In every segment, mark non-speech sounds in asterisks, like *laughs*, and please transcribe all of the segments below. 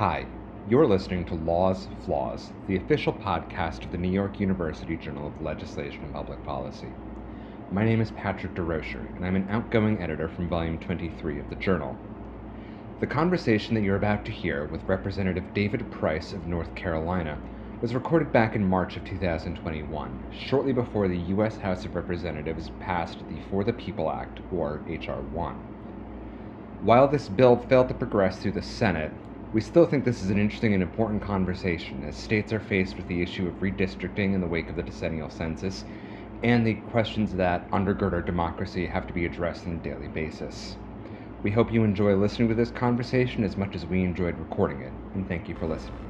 Hi, you're listening to Laws, Flaws, the official podcast of the New York University Journal of Legislation and Public Policy. My name is Patrick DeRocher, and I'm an outgoing editor from Volume 23 of the Journal. The conversation that you're about to hear with Representative David Price of North Carolina was recorded back in March of 2021, shortly before the U.S. House of Representatives passed the For the People Act, or H.R. 1. While this bill failed to progress through the Senate, we still think this is an interesting and important conversation as states are faced with the issue of redistricting in the wake of the decennial census and the questions that undergird our democracy have to be addressed on a daily basis. We hope you enjoy listening to this conversation as much as we enjoyed recording it, and thank you for listening.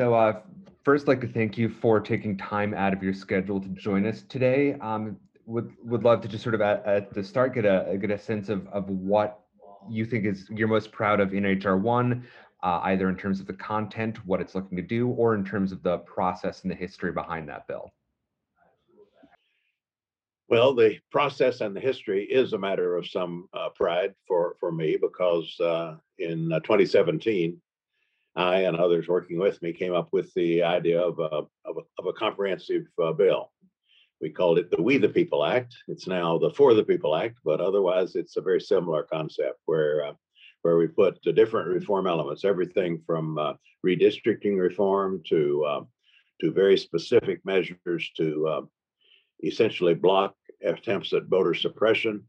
So, uh, first, I'd like to thank you for taking time out of your schedule to join us today. Um, would would love to just sort of at, at the start get a get a sense of of what you think is you're most proud of in HR one, uh, either in terms of the content, what it's looking to do, or in terms of the process and the history behind that bill. Well, the process and the history is a matter of some uh, pride for for me because uh, in uh, 2017 I and others working with me came up with the idea of a, of a, of a comprehensive uh, bill. We called it the We the People Act. It's now the For the People Act, but otherwise it's a very similar concept where uh, where we put the different reform elements, everything from uh, redistricting reform to uh, to very specific measures to uh, essentially block attempts at voter suppression,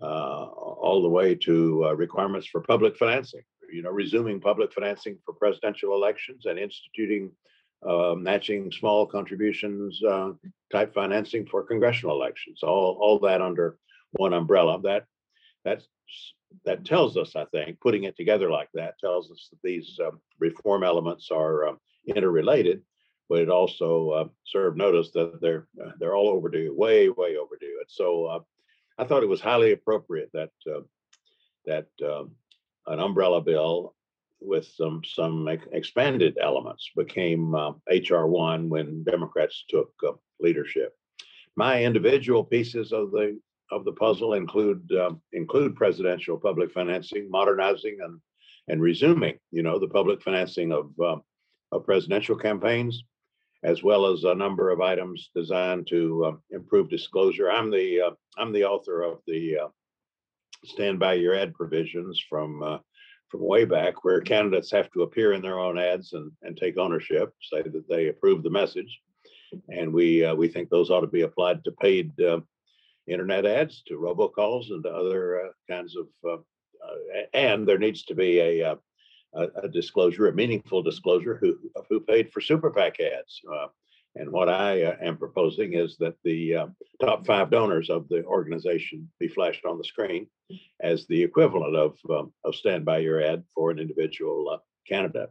uh, all the way to requirements for public financing you know, resuming public financing for presidential elections and instituting uh, matching small contributions uh, type financing for congressional elections. All all that under one umbrella. That that's that tells us, I think, putting it together like that tells us that these um, reform elements are um, interrelated, but it also uh, served notice that they're uh, they're all overdue, way way overdue. And so uh, I thought it was highly appropriate that uh, that um, an umbrella bill with some some expanded elements became uh, HR one when Democrats took uh, leadership. My individual pieces of the of the puzzle include uh, include presidential public financing, modernizing and and resuming, you know, the public financing of um, of presidential campaigns, as well as a number of items designed to um, improve disclosure. I'm the uh, I'm the author of the uh, stand by your ad provisions from uh, from way back where candidates have to appear in their own ads and, and take ownership, say that they approve the message. And we uh, we think those ought to be applied to paid uh, internet ads, to robocalls, and to other uh, kinds of. Uh, uh, and there needs to be a, a, a disclosure, a meaningful disclosure who, of who paid for super PAC ads. And what I uh, am proposing is that the uh, top five donors of the organization be flashed on the screen as the equivalent of, um, of stand by your ad for an individual uh, candidate.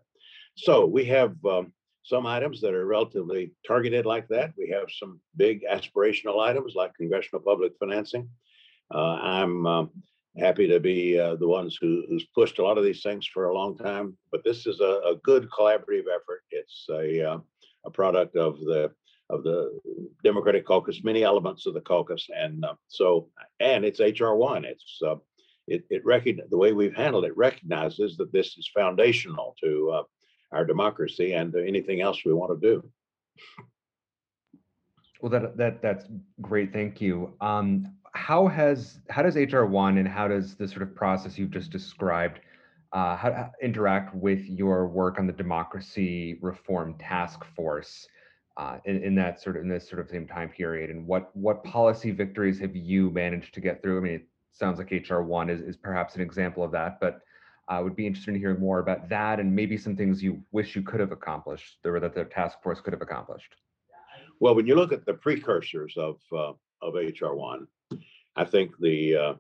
So we have um, some items that are relatively targeted like that. We have some big aspirational items like congressional public financing. Uh, I'm um, happy to be uh, the ones who, who's pushed a lot of these things for a long time, but this is a, a good collaborative effort. It's a uh, a product of the of the Democratic caucus, many elements of the caucus, and uh, so and it's HR one. It's uh, it it recognize the way we've handled it recognizes that this is foundational to uh, our democracy and anything else we want to do. Well, that that that's great. Thank you. Um, how has how does HR one and how does the sort of process you've just described uh, how to interact with your work on the democracy reform task force uh, in, in, that sort of in this sort of same time period and what what policy victories have you managed to get through? I mean it sounds like hr1 is, is perhaps an example of that but i uh, would be interested in hearing more about that and maybe some things you wish you could have accomplished or that the task force could have accomplished. Well when you look at the precursors of uh, of hr1 i think the uh,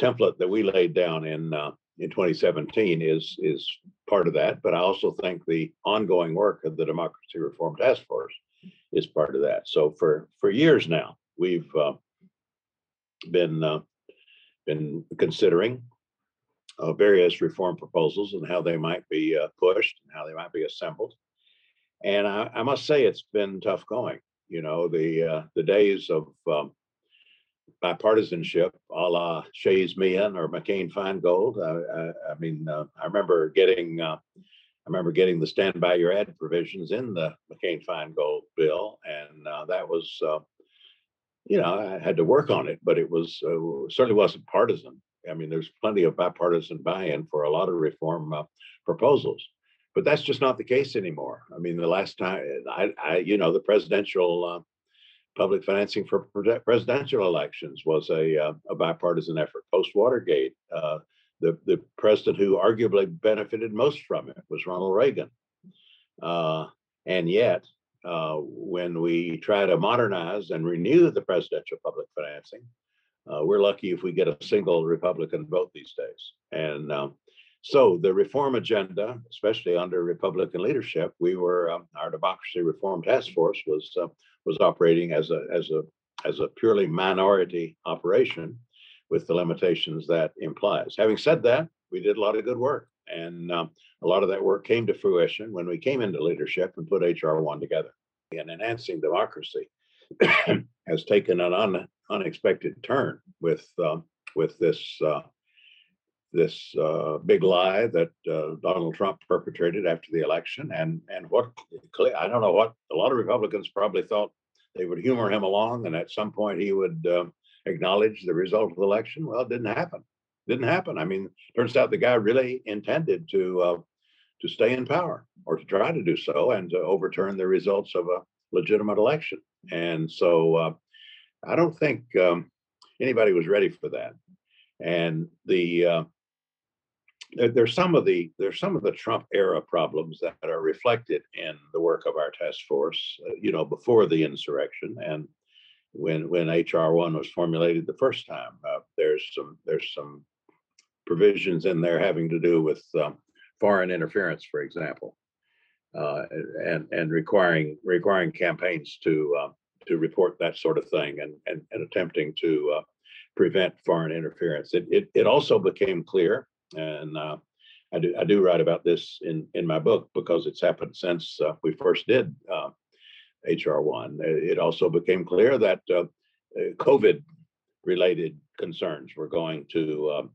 template that we laid down in uh, in 2017 is is part of that. But I also think the ongoing work of the Democracy Reform Task Force is part of that. So for for years now, we've uh, been uh, been considering uh, various reform proposals and how they might be uh, pushed and how they might be assembled. And I, I, must say, it's been tough going. You know, the uh, the days of um, bipartisanship, a la Shays Meehan or McCain Feingold. I, I, I mean, uh, I remember getting uh, I remember getting the stand by your ad provisions in the McCain Feingold bill, and uh, that was, uh, you know, I had to work on it, but it was uh, certainly wasn't partisan. I mean, there's plenty of bipartisan buy-in for a lot of reform uh, proposals, but that's just not the case anymore. I mean, the last time I, I you know, the presidential public financing for presidential elections was a, uh, a bipartisan effort. Post Watergate, the, the president who arguably benefited most from it was Ronald Reagan. Uh, and yet, uh, when we try to modernize and renew the presidential public financing, uh, we're lucky if we get a single Republican vote these days. And um, so the reform agenda, especially under Republican leadership, we were um, our democracy reform task force was uh, was operating as a as a as a purely minority operation with the limitations that implies. Having said that, we did a lot of good work. And um, a lot of that work came to fruition when we came into leadership and put HR1 together. And enhancing democracy *coughs* has taken an un, unexpected turn with um, with this uh, this uh, big lie that uh, Donald Trump perpetrated after the election, and and what I don't know what a lot of Republicans probably thought they would humor him along, and at some point he would um, acknowledge the result of the election. Well, it didn't happen. Didn't happen. I mean, turns out the guy really intended to uh, to stay in power or to try to do so and to overturn the results of a legitimate election. And so, uh, I don't think um, anybody was ready for that. And the uh, there's some of the there's some of the Trump era problems that are reflected in the work of our task force. Uh, you know, before the insurrection and when when HR one was formulated the first time. Uh, there's some there's some provisions in there having to do with um, foreign interference, for example, uh, and and requiring requiring campaigns to uh, to report that sort of thing and and, and attempting to uh, prevent foreign interference. It, it it also became clear, and uh, I do I do write about this in in my book because it's happened since uh, we first did HR1. It also became clear that uh, uh COVID related concerns were going to, um,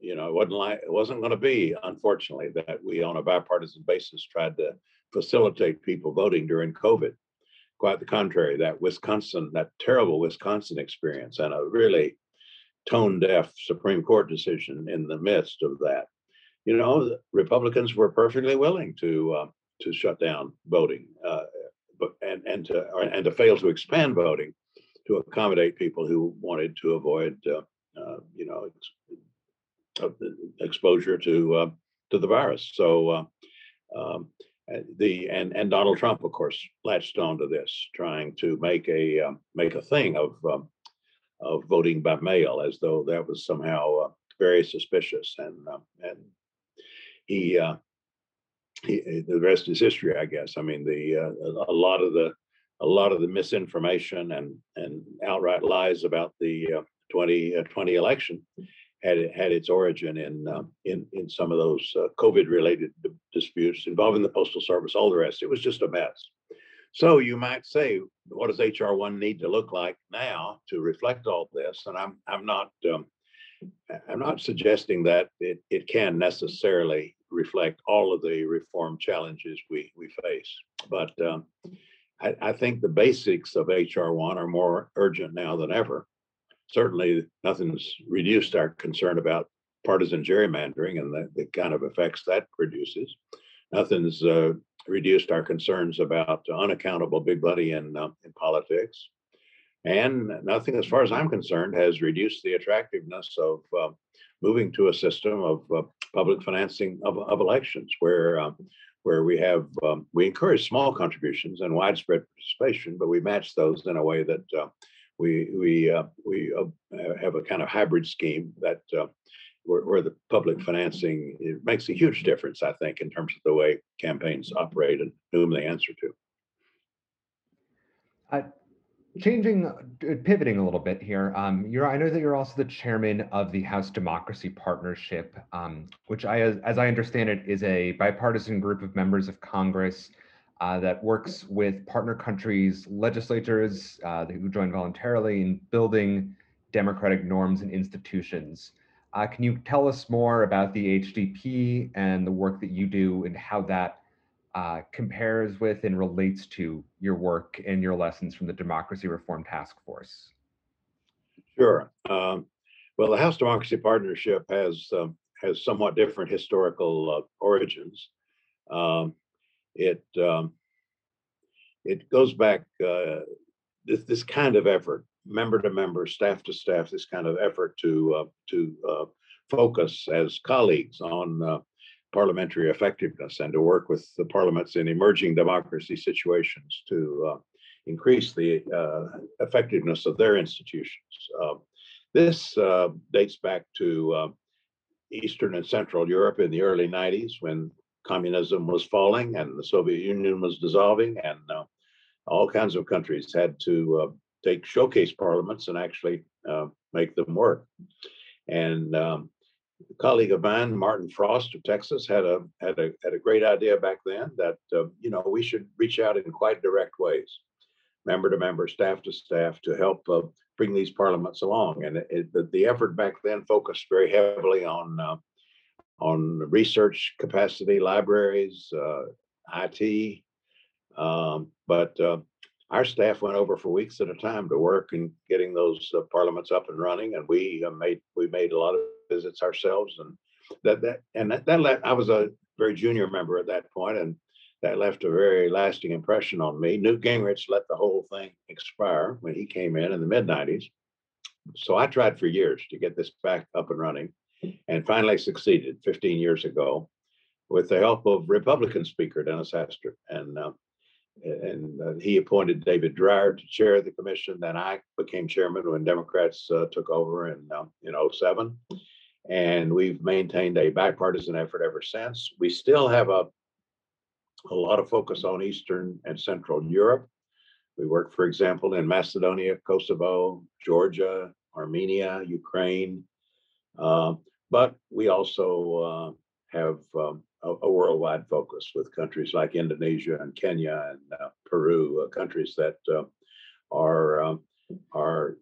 you know, it wasn't like it wasn't going to be, unfortunately, that we on a bipartisan basis tried to facilitate people voting during COVID. Quite the contrary, that Wisconsin, that terrible Wisconsin experience, and a really tone deaf Supreme Court decision in the midst of that. You know, Republicans were perfectly willing to uh, to shut down voting. Uh, but and and to and to fail to expand voting to accommodate people who wanted to avoid uh, uh, you know ex- exposure to uh, to the virus. So uh, um, the and and Donald Trump, of course, latched onto this, trying to make a make a thing of um, of voting by mail, as though that was somehow uh, very suspicious, and um, and he uh, he, eh, the rest is history, I guess. I mean, the uh, a lot of the a lot of the misinformation and and outright lies about the uh, 2020 uh, election had had its origin in uh, in in some of those uh, COVID related disputes involving the postal service, all the rest. It was just a mess. So you might say, what does HR one need to look like now to reflect all this? And I'm I'm not um, I'm not suggesting that it, it can necessarily reflect all of the reform challenges we, we face. But um, I, I, think the basics of HR1 are more urgent now than ever. Certainly, nothing's reduced our concern about partisan gerrymandering and the, the kind of effects that produces. Nothing's uh, reduced our concerns about unaccountable big money in, uh, in politics. And nothing, as far as I'm concerned, has reduced the attractiveness of uh, moving to a system of uh, public financing of, of elections where uh, where we have um, we encourage small contributions and widespread participation, but we match those in a way that uh, we we uh, we uh, have a kind of hybrid scheme that uh, where, where, the public financing it makes a huge difference, I think, in terms of the way campaigns operate and whom they answer to. Changing, uh, pivoting a little bit here. Um, you're, I know that you're also the chairman of the House Democracy Partnership, um, which I, as, as, I understand it, is a bipartisan group of members of Congress uh, that works with partner countries' legislatures uh, who join voluntarily in building democratic norms and institutions. Uh, can you tell us more about the HDP and the work that you do and how that uh, compares with and relates to your work and your lessons from the Democracy Reform Task Force? Sure. Um, well, the House Democracy Partnership has um, has somewhat different historical uh, origins. Um, it um, it goes back uh, this, this kind of effort, member to member, staff to staff, this kind of effort to uh, to uh, focus as colleagues on uh, parliamentary effectiveness and to work with the parliaments in emerging democracy situations to uh, increase the uh, effectiveness of their institutions. Uh, this dates back to Eastern and Central Europe in the early 90s when communism was falling and the Soviet Union was dissolving, and all kinds of countries had to take showcase parliaments and actually make them work. And um, a colleague of mine, Martin Frost of Texas, had a had a had a great idea back then that uh, you know we should reach out in quite direct ways, member to member, staff to staff, to help uh, bring these parliaments along. And it, the, the effort back then focused very heavily on uh, on research capacity, libraries, uh, IT, um, but uh, our staff went over for weeks at a time to work in getting those uh, parliaments up and running, and we uh, made we made a lot of visits ourselves, and that that and that, that let, I was a very junior member at that point, and that left a very lasting impression on me. Newt Gingrich let the whole thing expire when he came in in the mid '90s, so I tried for years to get this back up and running, and finally succeeded 15 years ago with the help of Republican Speaker Dennis Hastert, and uh, and uh, he appointed David Dreier to chair the commission. Then I became chairman when Democrats uh, took over in um, in 07. And we've maintained a bipartisan effort ever since. We still have a a lot of focus on Eastern and Central Europe. We work, for example, in Macedonia, Kosovo, Georgia, Armenia, Ukraine. Uh, but we also uh, have um, a, a, worldwide focus with countries like Indonesia and Kenya and uh, Peru, uh, countries that uh, are um, are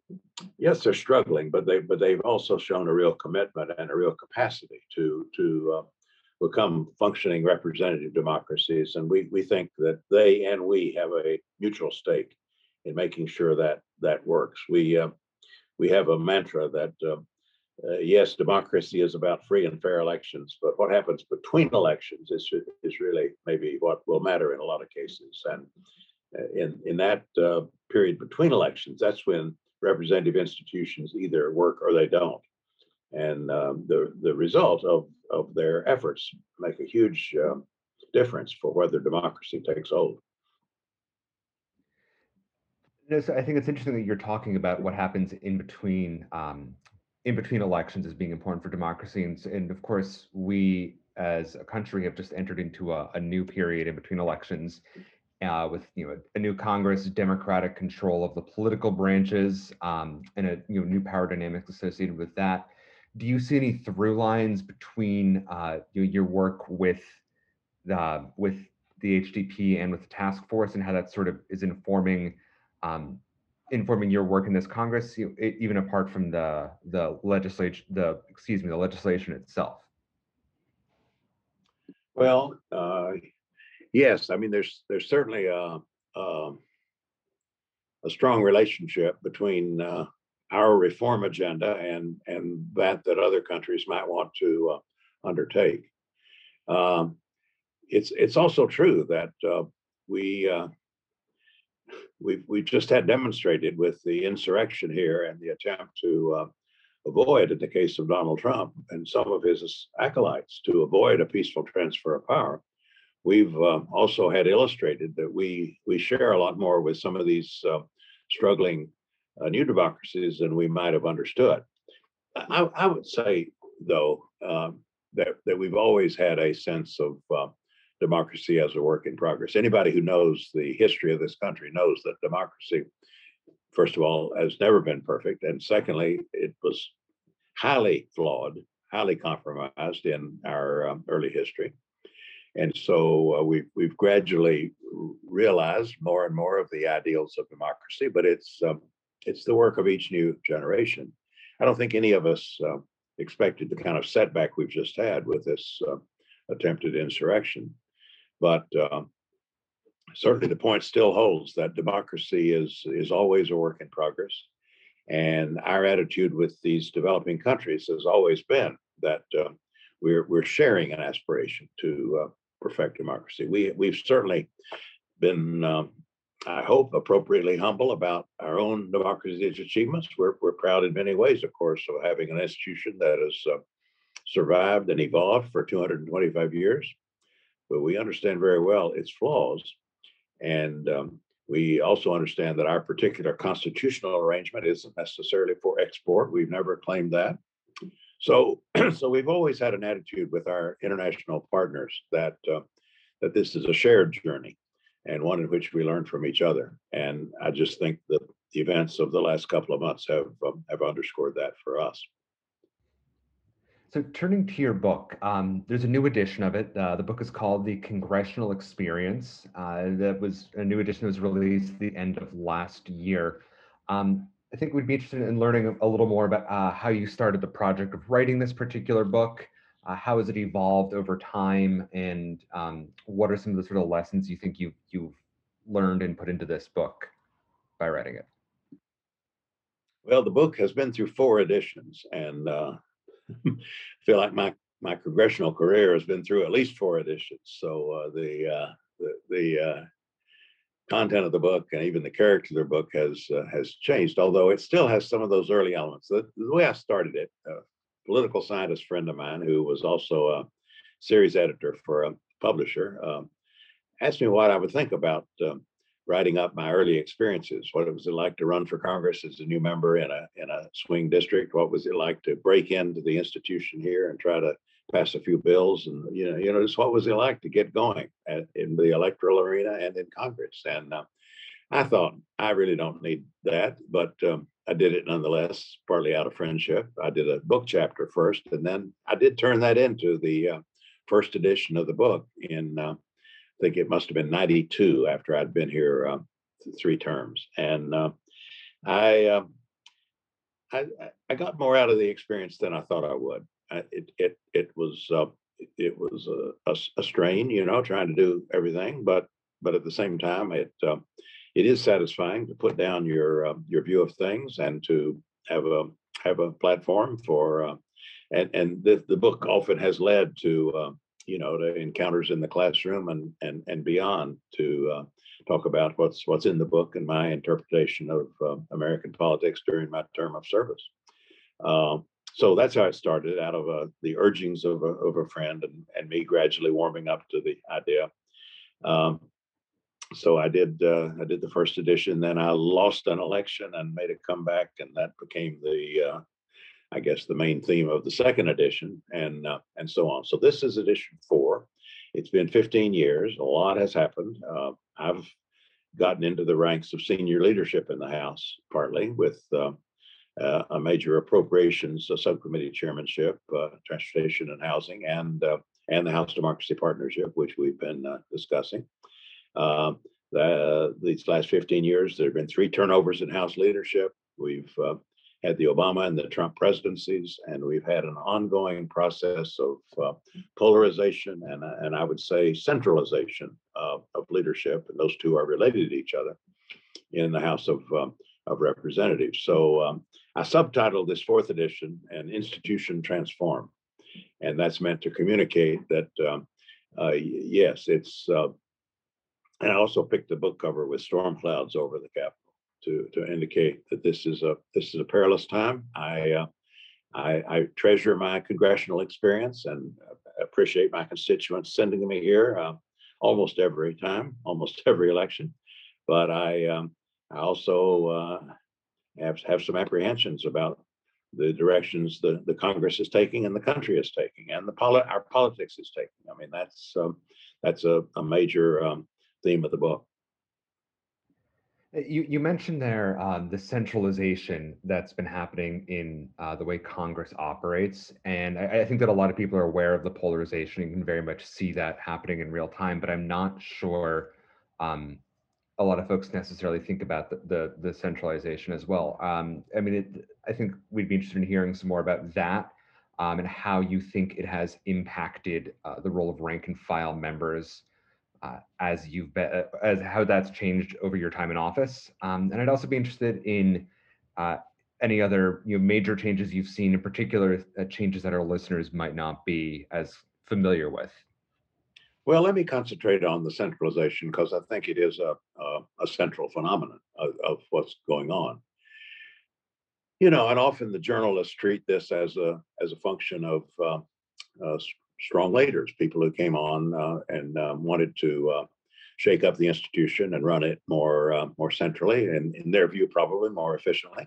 yes they're struggling, but they but they've also shown a real commitment and a real capacity to to uh, become functioning representative democracies, and we we think that they and we have a mutual stake in making sure that that works. We uh, we have a mantra that uh, yes, democracy is about free and fair elections, but what happens between elections is is really maybe what will matter in a lot of cases. And uh, in in that uh, period between elections, that's when representative institutions either work or they don't. And um, the the result of of their efforts make a huge uh, difference for whether democracy takes hold. No, so I think it's interesting that you're talking about what happens in between um, in between elections as being important for democracy. And, and of course, we as a country have just entered into a, a new period in between elections uh, with you know a new Congress, democratic control of the political branches, um, and a you know new power dynamics associated with that. Do you see any through lines between uh, your work with the with the HDP and with the task force, and how that sort of is informing um, informing your work in this Congress, even apart from the the legislation, the excuse me, the legislation itself? Well, uh, yes. I mean, there's there's certainly a a, a strong relationship between uh, our reform agenda and and that that other countries might want to uh, undertake. Um, it's it's also true that uh, we uh, we've we just had demonstrated with the insurrection here and the attempt to uh, avoid, in the case of Donald Trump and some of his acolytes, to avoid a peaceful transfer of power. We've uh, also had illustrated that we we share a lot more with some of these uh, struggling uh, new democracies than we might have understood. I, I would say, though, um, that that we've always had a sense of democracy as a work in progress. Anybody who knows the history of this country knows that democracy first of all, has never been perfect. And secondly, it was highly flawed, highly compromised in our um, early history. And so uh, we've, we've gradually realized more and more of the ideals of democracy, but it's, um, it's the work of each new generation. I don't think any of us uh, expected the kind of setback we've just had with this uh, attempted insurrection. But uh, certainly the point still holds that democracy is is always a work in progress. And our attitude with these developing countries has always been that uh, we're we're sharing an aspiration to uh, perfect democracy. We we've certainly been, um, I hope, appropriately humble about our own democracy's achievements. We're we're proud in many ways, of course, of having an institution that has uh, survived and evolved for 225 years. But we understand very well its flaws, and um, we also understand that our particular constitutional arrangement isn't necessarily for export. We've never claimed that. So, *clears throat* so we've always had an attitude with our international partners that uh, that this is a shared journey and one in which we learn from each other. And I just think that the events of the last couple of months have um, have underscored that for us. So, turning to your book, um, there's a new edition of it. Uh, the book is called The Congressional Experience. Uh, that was a new edition was released the end of last year. Um, I think we'd be interested in learning a little more about uh, how you started the project of writing this particular book. Uh, how has it evolved over time, and um, what are some of the sort of lessons you think you you've learned and put into this book by writing it? Well, the book has been through four editions, and uh, I *laughs* feel like my my congressional career has been through at least four editions. So uh, the uh, the, the uh, content of the book and even the character of the book has uh, has changed, although it still has some of those early elements. The, the way I started it, a political scientist friend of mine who was also a series editor for a publisher um, asked me what I would think about um, writing up my early experiences. What was it like to run for Congress as a new member in a in a swing district? What was it like to break into the institution here and try to pass a few bills? And you know, you know, just what was it like to get going at, in the electoral arena and in Congress? And uh, I thought I really don't need that, but um, I did it nonetheless, partly out of friendship. I did a book chapter first, and then I did turn that into the uh, first edition of the book in uh, think it must have been 92 after I'd been here uh, three terms. And uh, I, uh, I, I got more out of the experience than I thought I would. I, it, it, it was, uh, it was a, a, a, strain, you know, trying to do everything, but, but at the same time, it, uh, it is satisfying to put down your, uh, your view of things and to have a, have a platform for, and, and the, the book often has led to you know, to encounters in the classroom and and and beyond to uh, talk about what's what's in the book and my interpretation of uh, American politics during my term of service. Um, so that's how it started, out of uh, the urgings of a, of a friend and, and me gradually warming up to the idea. Um, so I did uh, I did the first edition, then I lost an election and made a comeback, and that became the uh, I guess, the main theme of the second edition, and uh, and so on. So this is edition four. It's been 15 years. A lot has happened. Uh, I've gotten into the ranks of senior leadership in the House, partly with uh, uh a major appropriations subcommittee chairmanship, uh, transportation and housing, and uh, and the House Democracy Partnership, which we've been discussing. Um, the, these last 15 years, there have been three turnovers in House leadership. We've had the Obama and the Trump presidencies, and we've had an ongoing process of uh, polarization and, uh, and I would say centralization of leadership, and those two are related to each other in the House of, um, of Representatives. So um, I subtitled this fourth edition "An Institution Transformed," and that's meant to communicate that um, uh, yes, it's. Uh, and I also picked the book cover with storm clouds over the Capitol to to indicate that this is a this is a perilous time. I uh, I, I, treasure my congressional experience and appreciate my constituents sending me here uh, almost every time, almost *laughs* every election. But I um, I also uh, have have some apprehensions about the directions the, the Congress is taking and the country is taking and the poli- our politics is taking. I mean that's um, that's a, a major um, theme of the book. Uh, You, you mentioned there um, the centralization that's been happening in uh, the way Congress operates. And I, I think that a lot of people are aware of the polarization. You can very much see that happening in real time, but I'm not sure um, a lot of folks necessarily think about the, the, the centralization as well. Um, I mean, it, I think we'd be interested in hearing some more about that um, and how you think it has impacted uh, the role of rank and file members uh, as you've been, uh, as how that's changed over your time in office. Um, and I'd also be interested in uh, any other you know major changes you've seen, in particular uh, changes that our listeners might not be as familiar with. Well, let me concentrate on the centralization because I think it is a, a, a central phenomenon of, of, what's going on. You know, and often the journalists treat this as a as a function of uh, uh, strong leaders, people who came on uh, and um, wanted to uh, shake up the institution and run it more uh, more centrally, and in their view, probably more efficiently.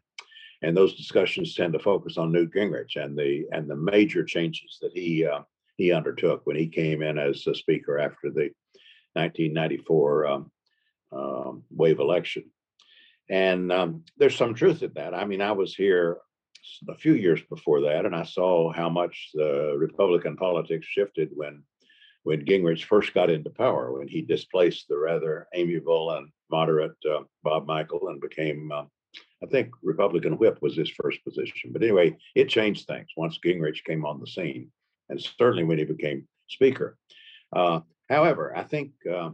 And those discussions tend to focus on Newt Gingrich and the and the major changes that he uh, he undertook when he came in as a speaker after the 1994 um, um, wave election. And um, there's some truth in that. I mean, I was here a few years before that, and I saw how much the Republican politics shifted when when Gingrich first got into power, when he displaced the rather amiable and moderate uh, Bob Michel and became, uh, I think, Republican whip was his first position. But anyway, it changed things once Gingrich came on the scene and certainly when he became speaker. Uh, however, I think uh,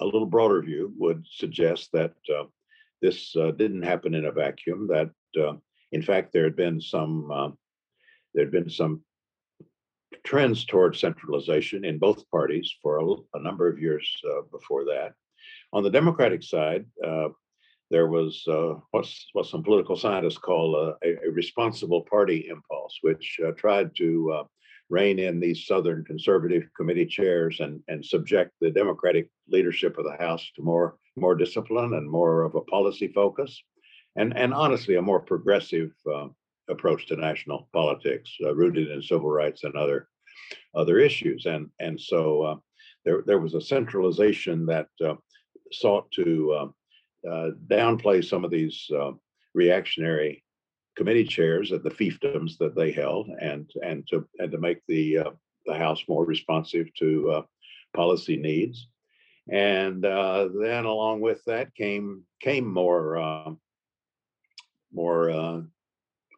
a little broader view would suggest that uh, this uh, didn't happen in a vacuum. That in fact there had been some uh, there had been some trends toward centralization in both parties for a, a number of years before that. On the Democratic side, there was uh, what's what some political scientists call a, a responsible party impulse, which uh, tried to uh, rein in these Southern conservative committee chairs and and subject the Democratic leadership of the House to more more discipline and more of a policy focus, and and honestly a more progressive uh, approach to national politics, uh, rooted in civil rights and other other issues, and and so uh, there there was a centralization that sought to uh, downplay some of these uh, reactionary committee chairs at the fiefdoms that they held, and and to and to make the uh, the House more responsive to uh, policy needs. And uh, then along with that came came more more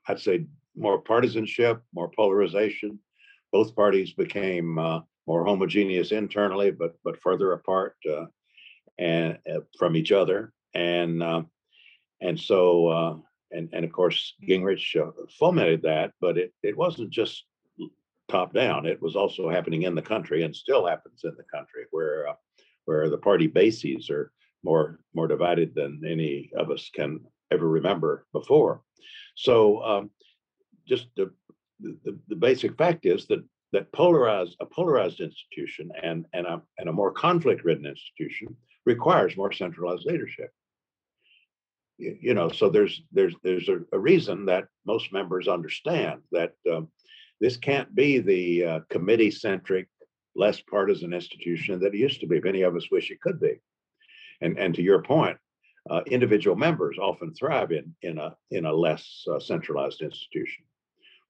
I'd say more partisanship, more polarization. Both parties became more homogeneous internally, but but further apart and from each other and uh, and so uh, and and of course Gingrich uh, fomented that, but it it wasn't just top down. It was also happening in the country, and still happens in the country, where uh, where the party bases are more more divided than any of us can ever remember before. So um, just the, the the basic fact is that that polarized a polarized institution and and a and a more conflict ridden institution requires more centralized leadership. You know so there's there's there's a, a reason that most members understand that um, this can't be the uh, committee centric less partisan institution that it used to be. Many of us wish it could be. And and to your point uh, individual members often thrive in in a in a less uh, centralized institution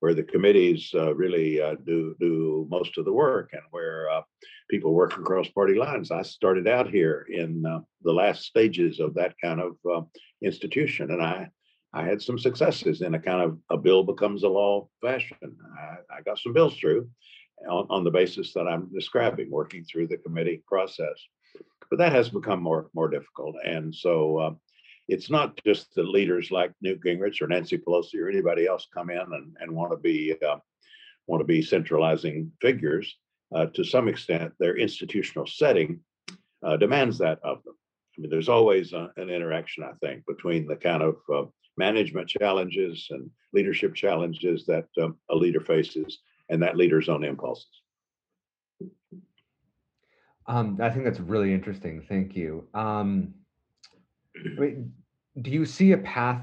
where the committees uh, really uh, do do most of the work and where uh, people work across party lines. I started out here in uh, the last stages of that kind of institution, and I I had some successes in a kind of a bill becomes a law fashion. I, I got some bills through on, on the basis that I'm describing, working through the committee process. But that has become more more difficult, and so uh, it's not just the leaders like Newt Gingrich or Nancy Pelosi or anybody else come in and, and want to be uh, want to be centralizing figures. Uh, to some extent, their institutional setting uh, demands that of them. I mean, there's always a, an interaction, I think, between the kind of uh, management challenges and leadership challenges that um, a leader faces and that leader's own impulses. Um, I think that's really interesting. Thank you. Um, *clears throat* do you see a path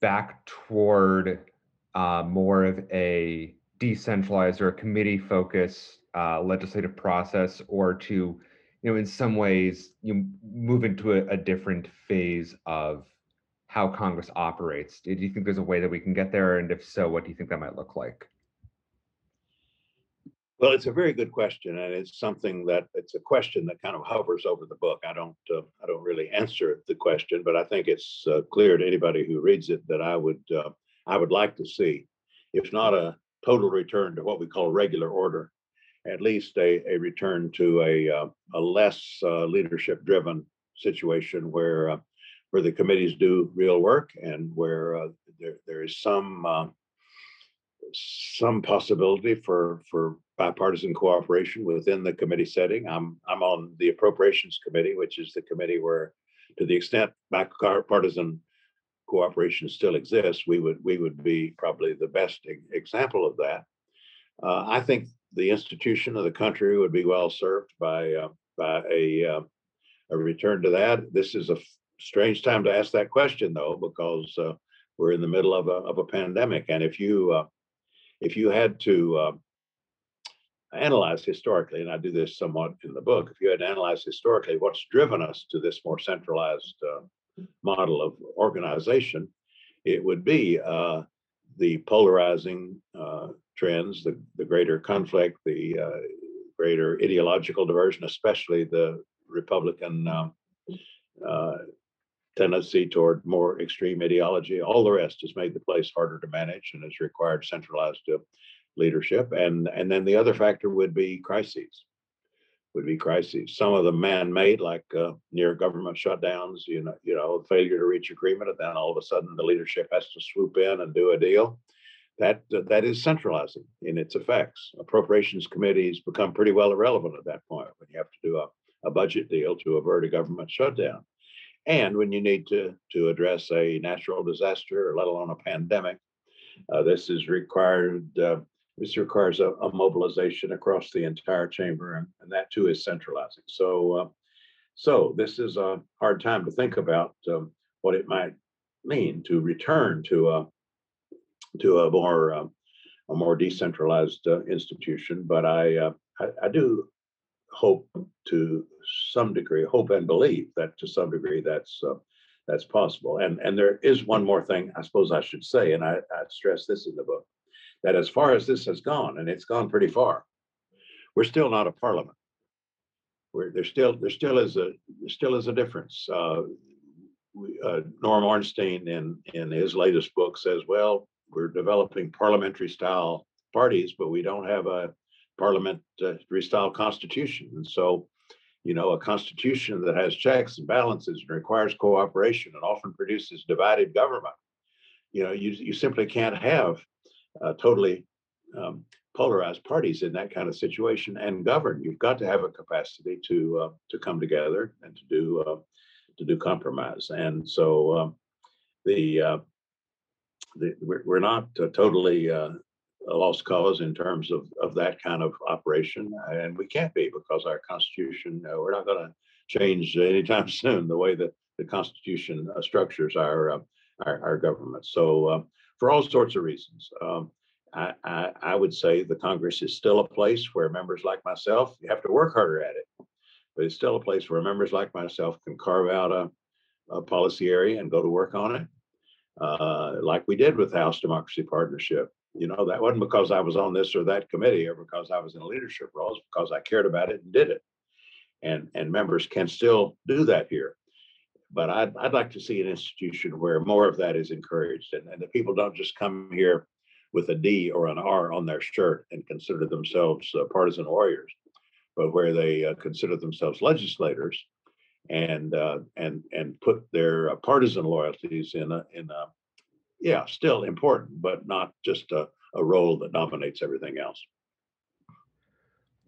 back toward uh, more of a decentralized or a committee focused uh, legislative process or to you know, in some ways, you move into a, a different phase of how Congress operates. Do you think there's a way that we can get there? And if so, what do you think that might look like? Well, it's a very good question, and it's something that it's a question that kind of hovers over the book. I don't, uh, I don't really answer the question, but I think it's uh, clear to anybody who reads it that I would, uh, I would like to see, if not a total return to what we call regular order, at least a, a return to a, uh, a less uh, leadership-driven situation where uh, where the committees do real work and where there there is some some possibility for for bipartisan cooperation within the committee setting. I'm I'm on the appropriations committee, which is the committee where, to the extent bipartisan cooperation still exists, we would we would be probably the best example of that. Uh, I think the institution of the country would be well served by uh, by a uh, a return to that. This is a strange time to ask that question, though, because uh, we're in the middle of a of a pandemic, and if you uh, if you had to uh, analyze historically, and I do this somewhat in the book, if you had to analyze historically what's driven us to this more centralized uh, model of organization, it would be uh, the polarizing uh, trends, the, the greater conflict, the uh, greater ideological diversion, especially the Republican um, uh, tendency toward more extreme ideology. All the rest has made the place harder to manage and has required centralized uh, leadership. And and then the other factor would be crises. Would be crises. Some of them man-made, like uh, near government shutdowns. You know, you know, failure to reach agreement, and then all of a sudden the leadership has to swoop in and do a deal. That uh, that is centralizing in its effects. Appropriations committees become pretty well irrelevant at that point when you have to do a, a budget deal to avert a government shutdown and when you need to to address a natural disaster, or let alone a pandemic. Uh, this is required. Uh, this requires a, a, mobilization across the entire chamber, and, and that too is centralizing. So, uh, so this is a hard time to think about um, what it might mean to return to a to a more uh, a more decentralized uh, institution. But I, uh, I I do hope to some degree, hope and believe that to some degree that's uh, that's possible. And and there is one more thing I suppose I should say, and I, I stress this in the book, that as far as this has gone, and it's gone pretty far, we're still not a parliament. We're, there still there still is a there still is a difference. Uh, we, uh, Norm Ornstein in in his latest book says, well, we're developing parliamentary style parties, but we don't have a parliamentary style constitution. And so you know, a constitution that has checks and balances and requires cooperation and often produces divided government. You know, you, you simply can't have uh, totally um, polarized parties in that kind of situation and govern. You've got to have a capacity to uh, to come together and to do uh, to do compromise. And so um, the, uh, the we're, not uh, totally uh, a lost cause in terms of, of that kind of operation. And we can't be because our Constitution, uh, we're not going to change anytime *laughs* soon the way that the Constitution uh, structures our, uh, our, our, government. So, uh, for all sorts of reasons, um, I, I, I, would say the Congress is still a place where members like myself, you have to work harder at it, but it's still a place where members like myself can carve out a, a policy area and go to work on it. Uh, like we did with House Democracy Partnership. You know, that wasn't because I was on this or that committee or because I was in a leadership role, it's because I cared about it and did it. And and members can still do that here. But I'd, I'd like to see an institution where more of that is encouraged and, and the people don't just come here with a D or an R on their shirt and consider themselves uh, partisan warriors, but where they uh, consider themselves legislators and uh, and and put their uh, partisan loyalties in a in a yeah, still important, but not just a, a role that dominates everything else.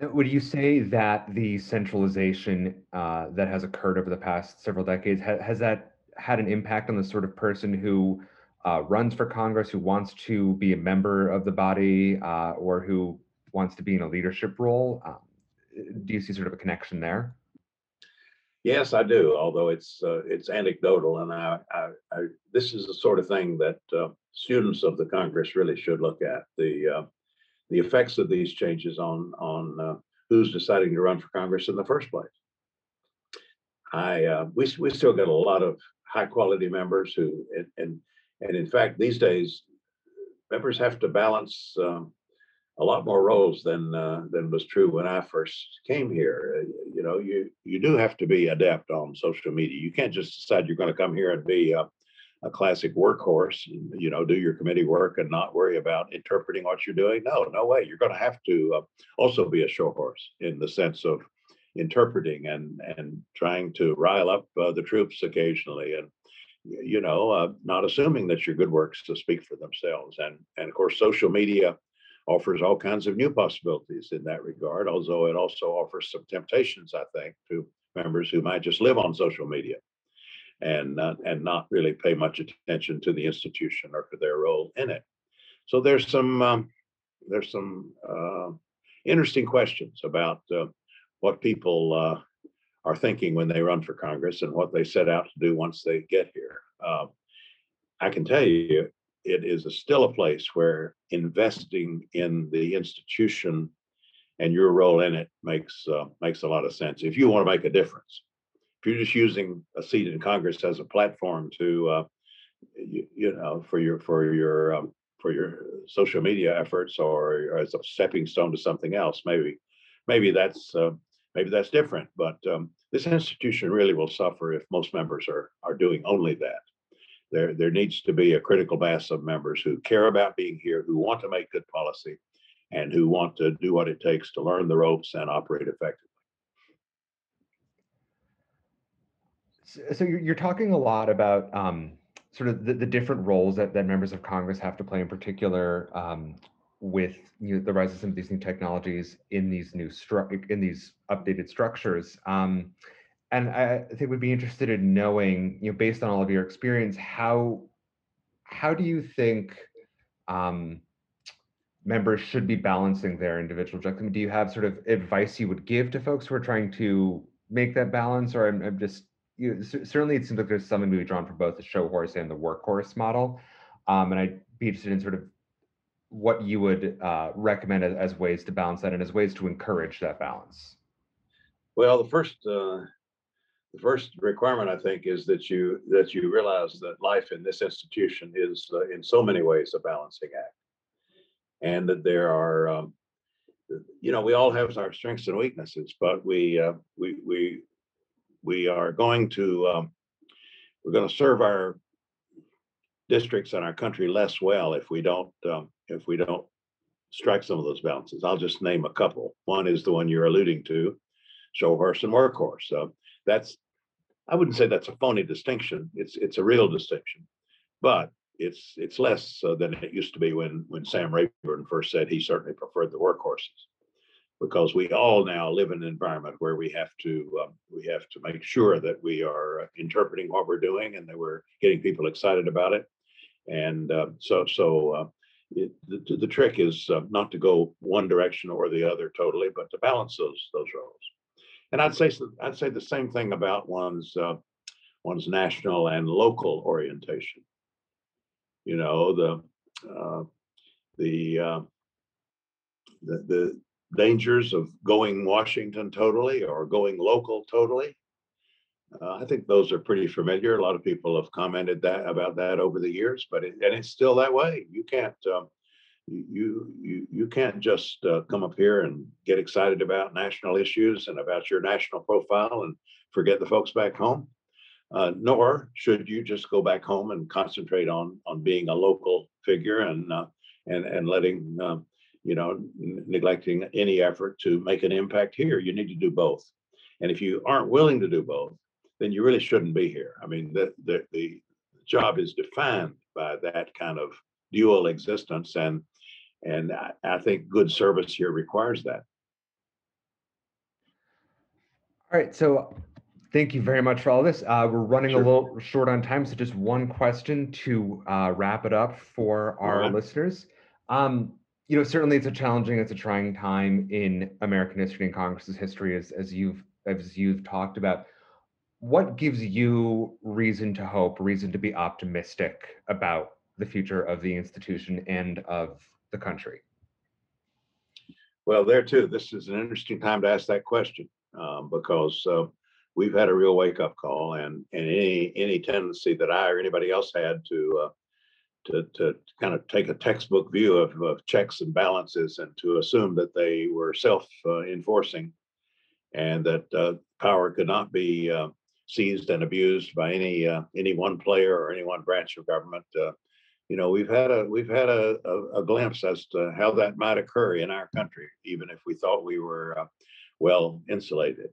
Would you say that the centralization uh, that has occurred over the past several decades ha- has that had an impact on the sort of person who uh, runs for Congress, who wants to be a member of the body, uh, or who wants to be in a leadership role? Um, do you see sort of a connection there? Yes, I do. Although it's uh, it's anecdotal, and I, I, I, this is the sort of thing that uh, students of the Congress really should look at the uh, the effects of these changes on on uh, who's deciding to run for Congress in the first place. I uh, we we still got a lot of high quality members who and and, and in fact these days members have to balance um, a lot more roles than uh, than was true when I first came here. Uh, you know, you you do have to be adept on social media. You can't just decide you're going to come here and be a, a classic workhorse. You know, do your committee work and not worry about interpreting what you're doing. No, no way. You're going to have to uh, also be a show horse in the sense of interpreting and and trying to rile up uh, the troops occasionally and you know uh, not assuming that your good works to speak for themselves and and of course social media offers all kinds of new possibilities in that regard, although it also offers some temptations, I think, to members who might just live on social media and uh, and not really pay much attention to the institution or to their role in it. So there's some um, there's some uh, interesting questions about uh, what people uh, are thinking when they run for Congress and what they set out to do once they get here. Um, I can tell you, it is a, still a place where investing in the institution and your role in it makes uh, makes a lot of sense. If you want to make a difference, if you're just using a seat in Congress as a platform to, uh, you, you, know, for your for your um, for your social media efforts or, or, as a stepping stone to something else, maybe maybe that's uh, maybe that's different. But um, this institution really will suffer if most members are are doing only that there, there needs to be a critical mass of members who care about being here, who want to make good policy, and who want to do what it takes to learn the ropes and operate effectively. So you're talking a lot about um, sort of the, the, different roles that, that members of Congress have to play, in particular um, with you know, the rise of some of these new technologies in these new stru- in these updated structures. Um, and I think we'd be interested in knowing, you know, based on all of your experience, how how do you think um, members should be balancing their individual objectives? I mean, do you have sort of advice you would give to folks who are trying to make that balance, or I'm, I'm just you know, certainly it seems like there's something to be drawn from both the show horse and the workhorse model, um, and I'd be interested in sort of what you would uh, recommend as, as, ways to balance that and as ways to encourage that balance. Well, the first uh, the first requirement i think is that you that you realize that life in this institution is uh, in so many ways a balancing act. And that there are um, you know we all have our strengths and weaknesses but we uh, we we we are going to um, we're going to serve our districts and our country less well if we don't um, if we don't strike some of those balances. I'll just name a couple. One is the one you're alluding to show horse and workhorse. Uh, that's I wouldn't say that's a phony distinction. It's it's a real distinction, but it's it's less uh, than it used to be when when Sam Rayburn first said he certainly preferred the workhorses, because we all now live in an environment where we have to um, we have to make sure that we are uh, interpreting what we're doing and that we're getting people excited about it, and uh, so so. Uh, it, the, the trick is uh, not to go one direction or the other totally, but to balance those those roles. And I'd say I'd say the same thing about one's uh, one's national and local orientation. You know the uh, the, uh, the the dangers of going Washington totally or going local totally. Uh, I think those are pretty familiar. A lot of people have commented that about that over the years, but it, and it's still that way. You can't um, you you you can't just uh, come up here and get excited about national issues and about your national profile and forget the folks back home. Uh, nor should you just go back home and concentrate on on being a local figure and uh, and and letting um, you know n- neglecting any effort to make an impact here. You need to do both, and if you aren't willing to do both, then you really shouldn't be here. I mean, the the, the job is defined by that kind of dual existence and and I, I think good service here requires that. All right, so thank you very much for all this. Uh, we're running sure. a little short on time, so just one question to uh, wrap it up for our right. listeners. Um, you know, certainly it's a challenging, it's a trying time in American history and Congress's history, as as you've as you've talked about. What gives you reason to hope, reason to be optimistic about the future of the institution and of the country? Well, there too, this is an interesting time to ask that question um, because uh, we've had a real wake up call, and and any any tendency that I or anybody else had to uh, to to kind of take a textbook view of, of checks and balances and to assume that they were self uh, enforcing, and that uh, power could not be uh, seized and abused by any uh, any one player or any one branch of government. Uh, you know, we've had a we've had a, a, a, glimpse as to how that might occur in our country, even if we thought we were uh, well insulated.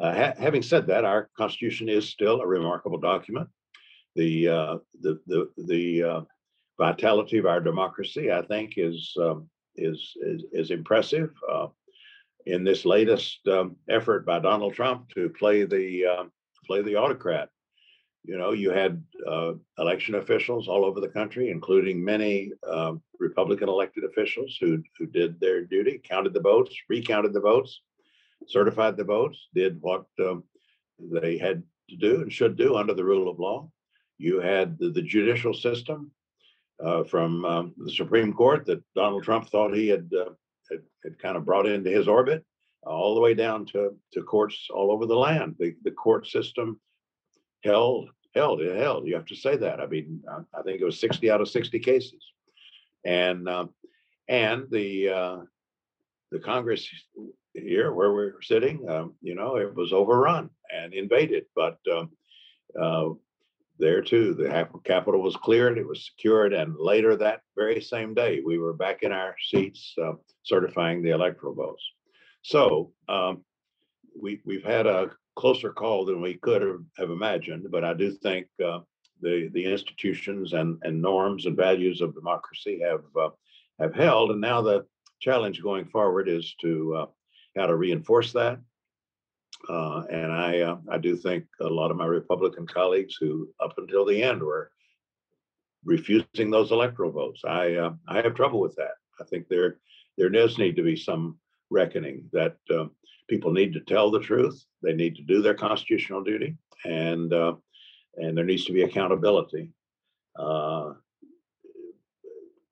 Uh, ha- having said that, our Constitution is still a remarkable document. The uh, the the the uh, vitality of our democracy, I think, is um, is, is, is impressive. Uh, in this latest um, effort by Donald Trump to play the um, play the autocrat, you know, you had uh, election officials all over the country, including many um, Republican elected officials who who did their duty, counted the votes, recounted the votes, certified the votes, did what um, they had to do and should do under the rule of law. You had the, the judicial system uh, from um, the Supreme Court that Donald Trump thought he had, uh, had, had kind of brought into his orbit, all the way down to, to courts all over the land. The, the court system held, held, it held. You have to say that. I mean, I, think it was 60 out of 60 cases. And um, and the uh, the Congress here where we're sitting, um, you know, it was overrun and invaded. But um, uh, there too, the Capitol was cleared, it was secured, and later that very same day, we were back in our seats uh, certifying the electoral votes. So um, we, we've had a closer call than we could have imagined, but I do think uh, the the institutions and, and norms and values of democracy have uh, have held, and now the challenge going forward is to uh, how to reinforce that. Uh, and I, uh, I do think a lot of my Republican colleagues who, up until the end, were refusing those electoral votes. I, uh, I have trouble with that. I think there, there does need to be some reckoning that people need to tell the truth. They need to do their constitutional duty, and uh, and there needs to be accountability. Uh,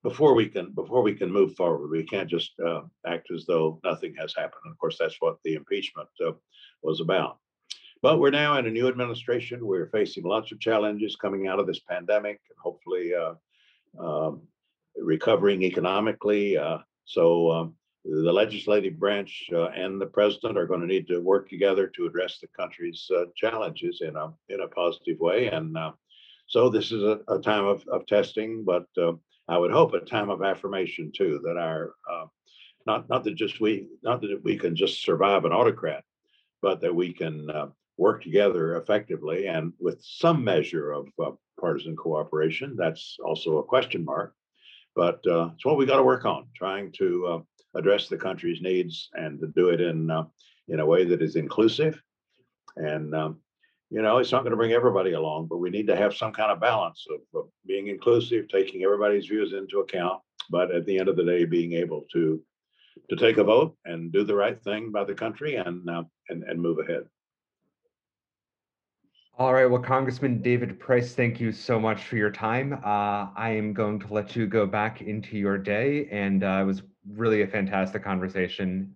before we can before we can move forward, we can't just uh, act as though nothing has happened. And of course, that's what the impeachment uh, was about. But we're now in a new administration. We're facing lots of challenges coming out of this pandemic, and hopefully uh, um, recovering economically. Uh, so um, the legislative branch uh, and the president are going to need to work together to address the country's uh, challenges in a in a positive way. And so this is a, a time of, of testing, but I would hope a time of affirmation too, that our uh, not not that just we not that we can just survive an autocrat, but that we can uh, work together effectively and with some measure of uh, partisan cooperation. That's also a question mark, but uh, it's what we got to work on, trying to uh, address the country's needs and to do it in uh, in a way that is inclusive and um, you know, it's not going to bring everybody along, but we need to have some kind of balance of, of, being inclusive, taking everybody's views into account, but at the end of the day, being able to to take a vote and do the right thing by the country and uh, and and move ahead. All right. Well, Congressman David Price, thank you so much for your time. Uh, I am going to let you go back into your day, and uh, it was really a fantastic conversation.